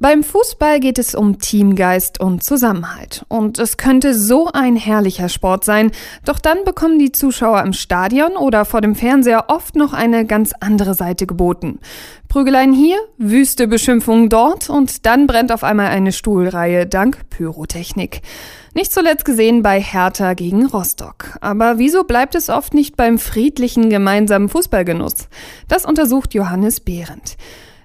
Beim Fußball geht es um Teamgeist und Zusammenhalt. Und es könnte so ein herrlicher Sport sein. Doch dann bekommen die Zuschauer im Stadion oder vor dem Fernseher oft noch eine ganz andere Seite geboten. Prügeleien hier, wüste Beschimpfungen dort und dann brennt auf einmal eine Stuhlreihe dank Pyrotechnik. Nicht zuletzt gesehen bei Hertha gegen Rostock. Aber wieso bleibt es oft nicht beim friedlichen gemeinsamen Fußballgenuss? Das untersucht Johannes Behrendt.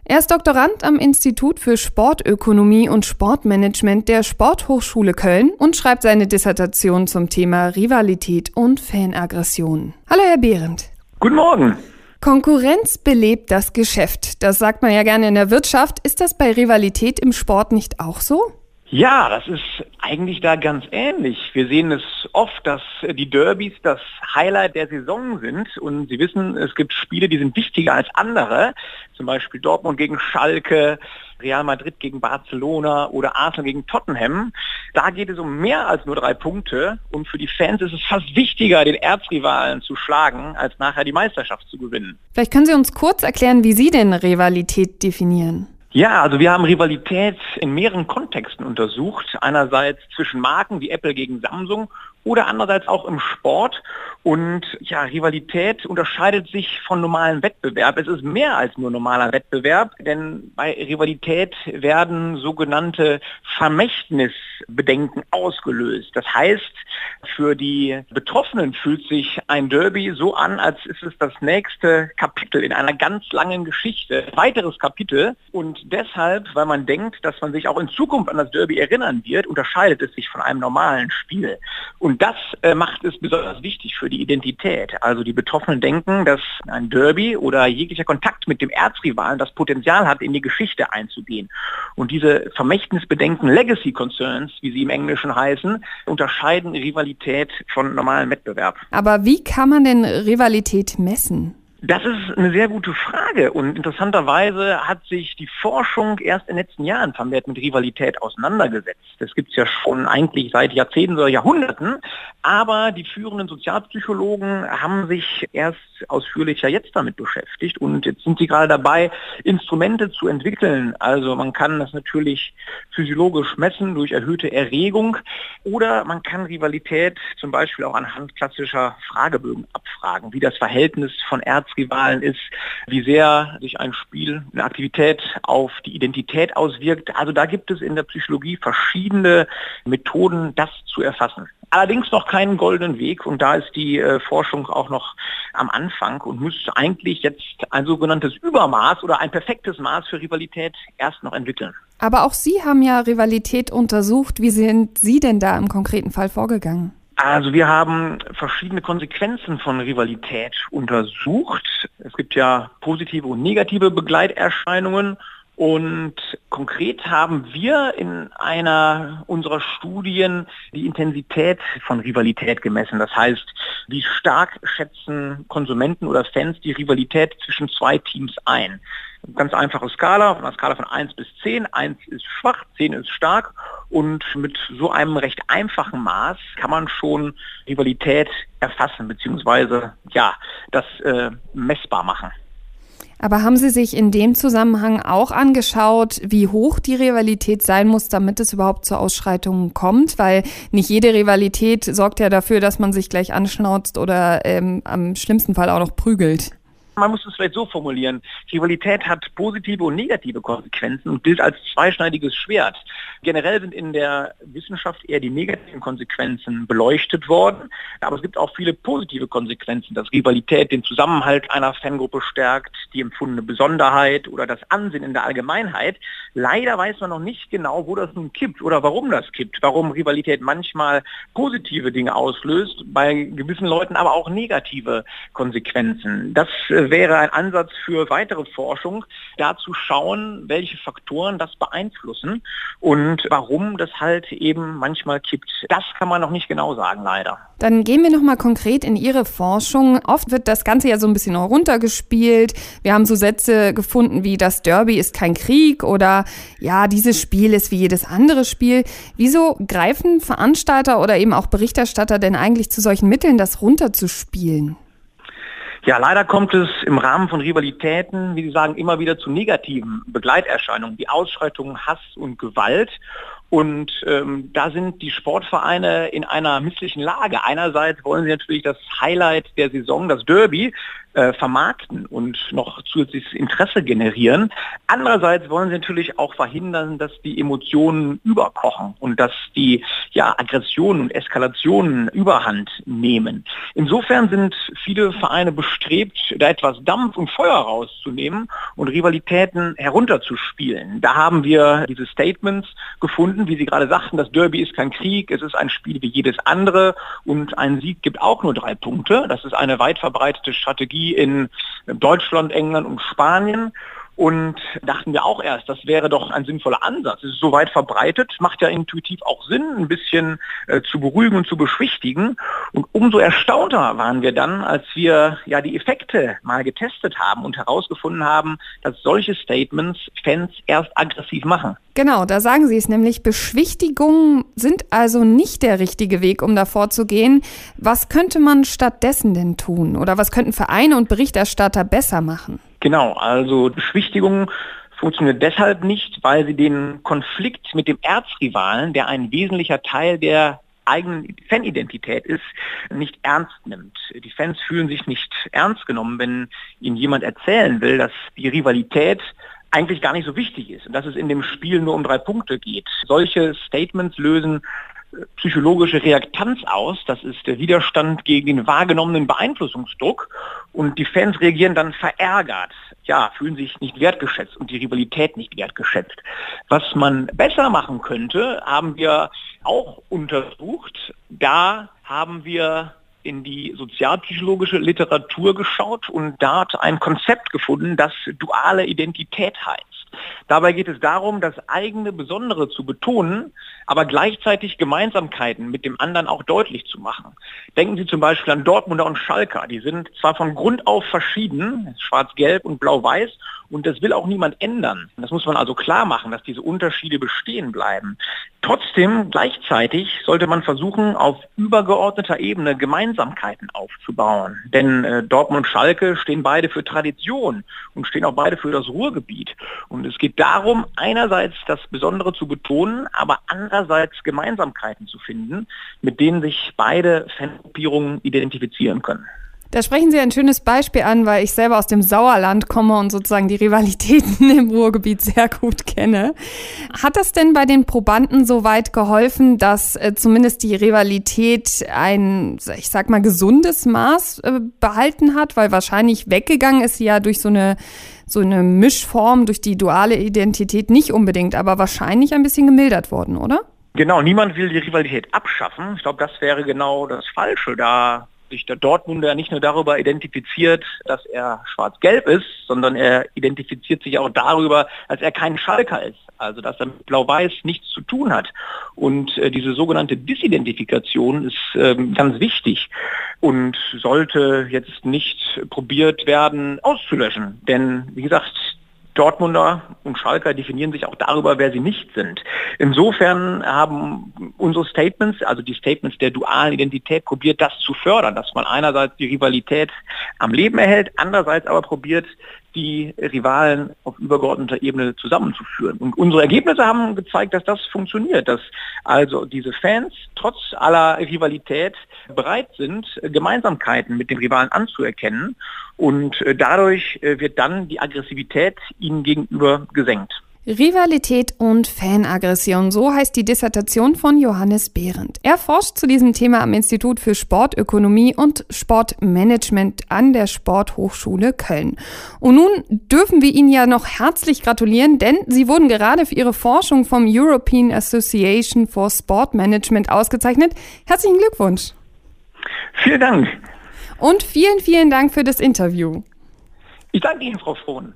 Er ist Doktorand am Institut für Sportökonomie und Sportmanagement der Sporthochschule Köln und schreibt seine Dissertation zum Thema Rivalität und Fanaggression. Hallo, Herr Behrendt. Guten Morgen. Konkurrenz belebt das Geschäft. Das sagt man ja gerne in der Wirtschaft. Ist das bei Rivalität im Sport nicht auch so? Ja, das ist eigentlich da ganz ähnlich. Wir sehen es oft, dass die Derbys das Highlight der Saison sind und Sie wissen, es gibt Spiele, die sind wichtiger als andere, zum Beispiel Dortmund gegen Schalke, Real Madrid gegen Barcelona oder Arsenal gegen Tottenham. Da geht es um mehr als nur drei Punkte und für die Fans ist es fast wichtiger, den Erzrivalen zu schlagen, als nachher die Meisterschaft zu gewinnen. Vielleicht können Sie uns kurz erklären, wie Sie denn Rivalität definieren. Ja, also wir haben Rivalität in mehreren Kontexten untersucht. Einerseits zwischen Marken wie Apple gegen Samsung oder andererseits auch im Sport. Und ja, Rivalität unterscheidet sich von normalem Wettbewerb. Es ist mehr als nur normaler Wettbewerb, denn bei Rivalität werden sogenannte Vermächtnisbedenken ausgelöst. Das heißt, für die Betroffenen fühlt sich ein Derby so an, als ist es das nächste Kapitel in einer ganz langen Geschichte. Weiteres Kapitel. Und deshalb, weil man denkt, dass man sich auch in Zukunft an das Derby erinnern wird, unterscheidet es sich von einem normalen Spiel. Und und das äh, macht es besonders wichtig für die Identität. Also die Betroffenen denken, dass ein Derby oder jeglicher Kontakt mit dem Erzrivalen das Potenzial hat, in die Geschichte einzugehen. Und diese Vermächtnisbedenken, Legacy Concerns, wie sie im Englischen heißen, unterscheiden Rivalität von normalem Wettbewerb. Aber wie kann man denn Rivalität messen? Das ist eine sehr gute Frage und interessanterweise hat sich die Forschung erst in den letzten Jahren vermehrt mit Rivalität auseinandergesetzt. Das gibt es ja schon eigentlich seit Jahrzehnten oder Jahrhunderten, aber die führenden Sozialpsychologen haben sich erst ausführlicher jetzt damit beschäftigt und jetzt sind sie gerade dabei, Instrumente zu entwickeln. Also man kann das natürlich physiologisch messen durch erhöhte Erregung oder man kann Rivalität zum Beispiel auch anhand klassischer Fragebögen abfragen, wie das Verhältnis von Erzrivalen ist, wie sehr sich ein Spiel, eine Aktivität auf die Identität auswirkt. Also da gibt es in der Psychologie verschiedene Methoden, das zu erfassen. Allerdings noch keinen goldenen Weg und da ist die äh, Forschung auch noch am Anfang und müsste eigentlich jetzt ein sogenanntes Übermaß oder ein perfektes Maß für Rivalität erst noch entwickeln. Aber auch Sie haben ja Rivalität untersucht. Wie sind Sie denn da im konkreten Fall vorgegangen? Also wir haben verschiedene Konsequenzen von Rivalität untersucht. Es gibt ja positive und negative Begleiterscheinungen und konkret haben wir in einer unserer Studien die Intensität von Rivalität gemessen. Das heißt, wie stark schätzen Konsumenten oder Fans die Rivalität zwischen zwei Teams ein. Ganz einfache Skala, eine Skala von 1 bis 10. 1 ist schwach, 10 ist stark. Und mit so einem recht einfachen Maß kann man schon Rivalität erfassen, beziehungsweise ja, das äh, messbar machen. Aber haben Sie sich in dem Zusammenhang auch angeschaut, wie hoch die Rivalität sein muss, damit es überhaupt zu Ausschreitungen kommt? Weil nicht jede Rivalität sorgt ja dafür, dass man sich gleich anschnauzt oder ähm, am schlimmsten Fall auch noch prügelt. Man muss es vielleicht so formulieren. Rivalität hat positive und negative Konsequenzen und gilt als zweischneidiges Schwert. Generell sind in der Wissenschaft eher die negativen Konsequenzen beleuchtet worden, aber es gibt auch viele positive Konsequenzen, dass Rivalität den Zusammenhalt einer Fangruppe stärkt, die empfundene Besonderheit oder das Ansehen in der Allgemeinheit. Leider weiß man noch nicht genau, wo das nun kippt oder warum das kippt, warum Rivalität manchmal positive Dinge auslöst, bei gewissen Leuten aber auch negative Konsequenzen. Das äh, wäre ein Ansatz für weitere Forschung, da zu schauen, welche Faktoren das beeinflussen und warum das halt eben manchmal kippt. Das kann man noch nicht genau sagen, leider. Dann gehen wir nochmal konkret in Ihre Forschung. Oft wird das Ganze ja so ein bisschen runtergespielt. Wir haben so Sätze gefunden wie das Derby ist kein Krieg oder ja, dieses Spiel ist wie jedes andere Spiel. Wieso greifen Veranstalter oder eben auch Berichterstatter denn eigentlich zu solchen Mitteln, das runterzuspielen? Ja, leider kommt es im Rahmen von Rivalitäten, wie Sie sagen, immer wieder zu negativen Begleiterscheinungen, wie Ausschreitungen, Hass und Gewalt. Und ähm, da sind die Sportvereine in einer misslichen Lage. Einerseits wollen sie natürlich das Highlight der Saison, das Derby, äh, vermarkten und noch zusätzliches Interesse generieren. Andererseits wollen sie natürlich auch verhindern, dass die Emotionen überkochen und dass die ja, Aggressionen und Eskalationen überhand nehmen. Insofern sind viele Vereine bestrebt, da etwas Dampf und Feuer rauszunehmen und Rivalitäten herunterzuspielen. Da haben wir diese Statements gefunden, wie Sie gerade sagten, das Derby ist kein Krieg, es ist ein Spiel wie jedes andere und ein Sieg gibt auch nur drei Punkte. Das ist eine weit verbreitete Strategie in Deutschland, England und Spanien und dachten wir auch erst, das wäre doch ein sinnvoller Ansatz. Es ist so weit verbreitet, macht ja intuitiv auch Sinn, ein bisschen äh, zu beruhigen und zu beschwichtigen. Und umso erstaunter waren wir dann, als wir ja die Effekte mal getestet haben und herausgefunden haben, dass solche Statements Fans erst aggressiv machen. Genau, da sagen Sie es nämlich. Beschwichtigungen sind also nicht der richtige Weg, um da vorzugehen. Was könnte man stattdessen denn tun? Oder was könnten Vereine und Berichterstatter besser machen? Genau, also Beschwichtigung funktioniert deshalb nicht, weil sie den Konflikt mit dem Erzrivalen, der ein wesentlicher Teil der eigenen Fanidentität ist, nicht ernst nimmt. Die Fans fühlen sich nicht ernst genommen, wenn ihnen jemand erzählen will, dass die Rivalität eigentlich gar nicht so wichtig ist und dass es in dem Spiel nur um drei Punkte geht. Solche Statements lösen äh, psychologische Reaktanz aus, das ist der Widerstand gegen den wahrgenommenen Beeinflussungsdruck und die Fans reagieren dann verärgert, ja, fühlen sich nicht wertgeschätzt und die Rivalität nicht wertgeschätzt. Was man besser machen könnte, haben wir auch untersucht. Da haben wir in die sozialpsychologische Literatur geschaut und dort ein Konzept gefunden, das duale Identität heißt. Dabei geht es darum, das eigene Besondere zu betonen, aber gleichzeitig Gemeinsamkeiten mit dem anderen auch deutlich zu machen. Denken Sie zum Beispiel an Dortmunder und Schalker. Die sind zwar von Grund auf verschieden, schwarz-gelb und blau-weiß, und das will auch niemand ändern. Das muss man also klar machen, dass diese Unterschiede bestehen bleiben. Trotzdem, gleichzeitig sollte man versuchen, auf übergeordneter Ebene Gemeinsamkeiten aufzubauen. Denn äh, Dortmund und Schalke stehen beide für Tradition und stehen auch beide für das Ruhrgebiet. Und es geht darum, einerseits das Besondere zu betonen, aber andererseits Gemeinsamkeiten zu finden, mit denen sich beide Fangruppierungen identifizieren können. Da sprechen Sie ein schönes Beispiel an, weil ich selber aus dem Sauerland komme und sozusagen die Rivalitäten im Ruhrgebiet sehr gut kenne. Hat das denn bei den Probanden so weit geholfen, dass äh, zumindest die Rivalität ein, ich sag mal, gesundes Maß äh, behalten hat? Weil wahrscheinlich weggegangen ist sie ja durch so eine, so eine Mischform, durch die duale Identität nicht unbedingt, aber wahrscheinlich ein bisschen gemildert worden, oder? Genau, niemand will die Rivalität abschaffen. Ich glaube, das wäre genau das Falsche. Da sich der Dortmunder nicht nur darüber identifiziert, dass er schwarz-gelb ist, sondern er identifiziert sich auch darüber, dass er kein Schalker ist, also dass er mit Blau-Weiß nichts zu tun hat. Und äh, diese sogenannte Disidentifikation ist ähm, ganz wichtig und sollte jetzt nicht probiert werden auszulöschen. Denn wie gesagt, Dortmunder und Schalker definieren sich auch darüber, wer sie nicht sind. Insofern haben unsere Statements, also die Statements der dualen Identität, probiert das zu fördern, dass man einerseits die Rivalität am Leben erhält, andererseits aber probiert, die Rivalen auf übergeordneter Ebene zusammenzuführen. Und unsere Ergebnisse haben gezeigt, dass das funktioniert, dass also diese Fans trotz aller Rivalität bereit sind, Gemeinsamkeiten mit den Rivalen anzuerkennen. Und äh, dadurch äh, wird dann die Aggressivität ihnen gegenüber gesenkt. Rivalität und Fanaggression, so heißt die Dissertation von Johannes Behrendt. Er forscht zu diesem Thema am Institut für Sportökonomie und Sportmanagement an der Sporthochschule Köln. Und nun dürfen wir Ihnen ja noch herzlich gratulieren, denn Sie wurden gerade für Ihre Forschung vom European Association for Sport Management ausgezeichnet. Herzlichen Glückwunsch. Vielen Dank. Und vielen, vielen Dank für das Interview. Ich danke Ihnen, Frau Frohn.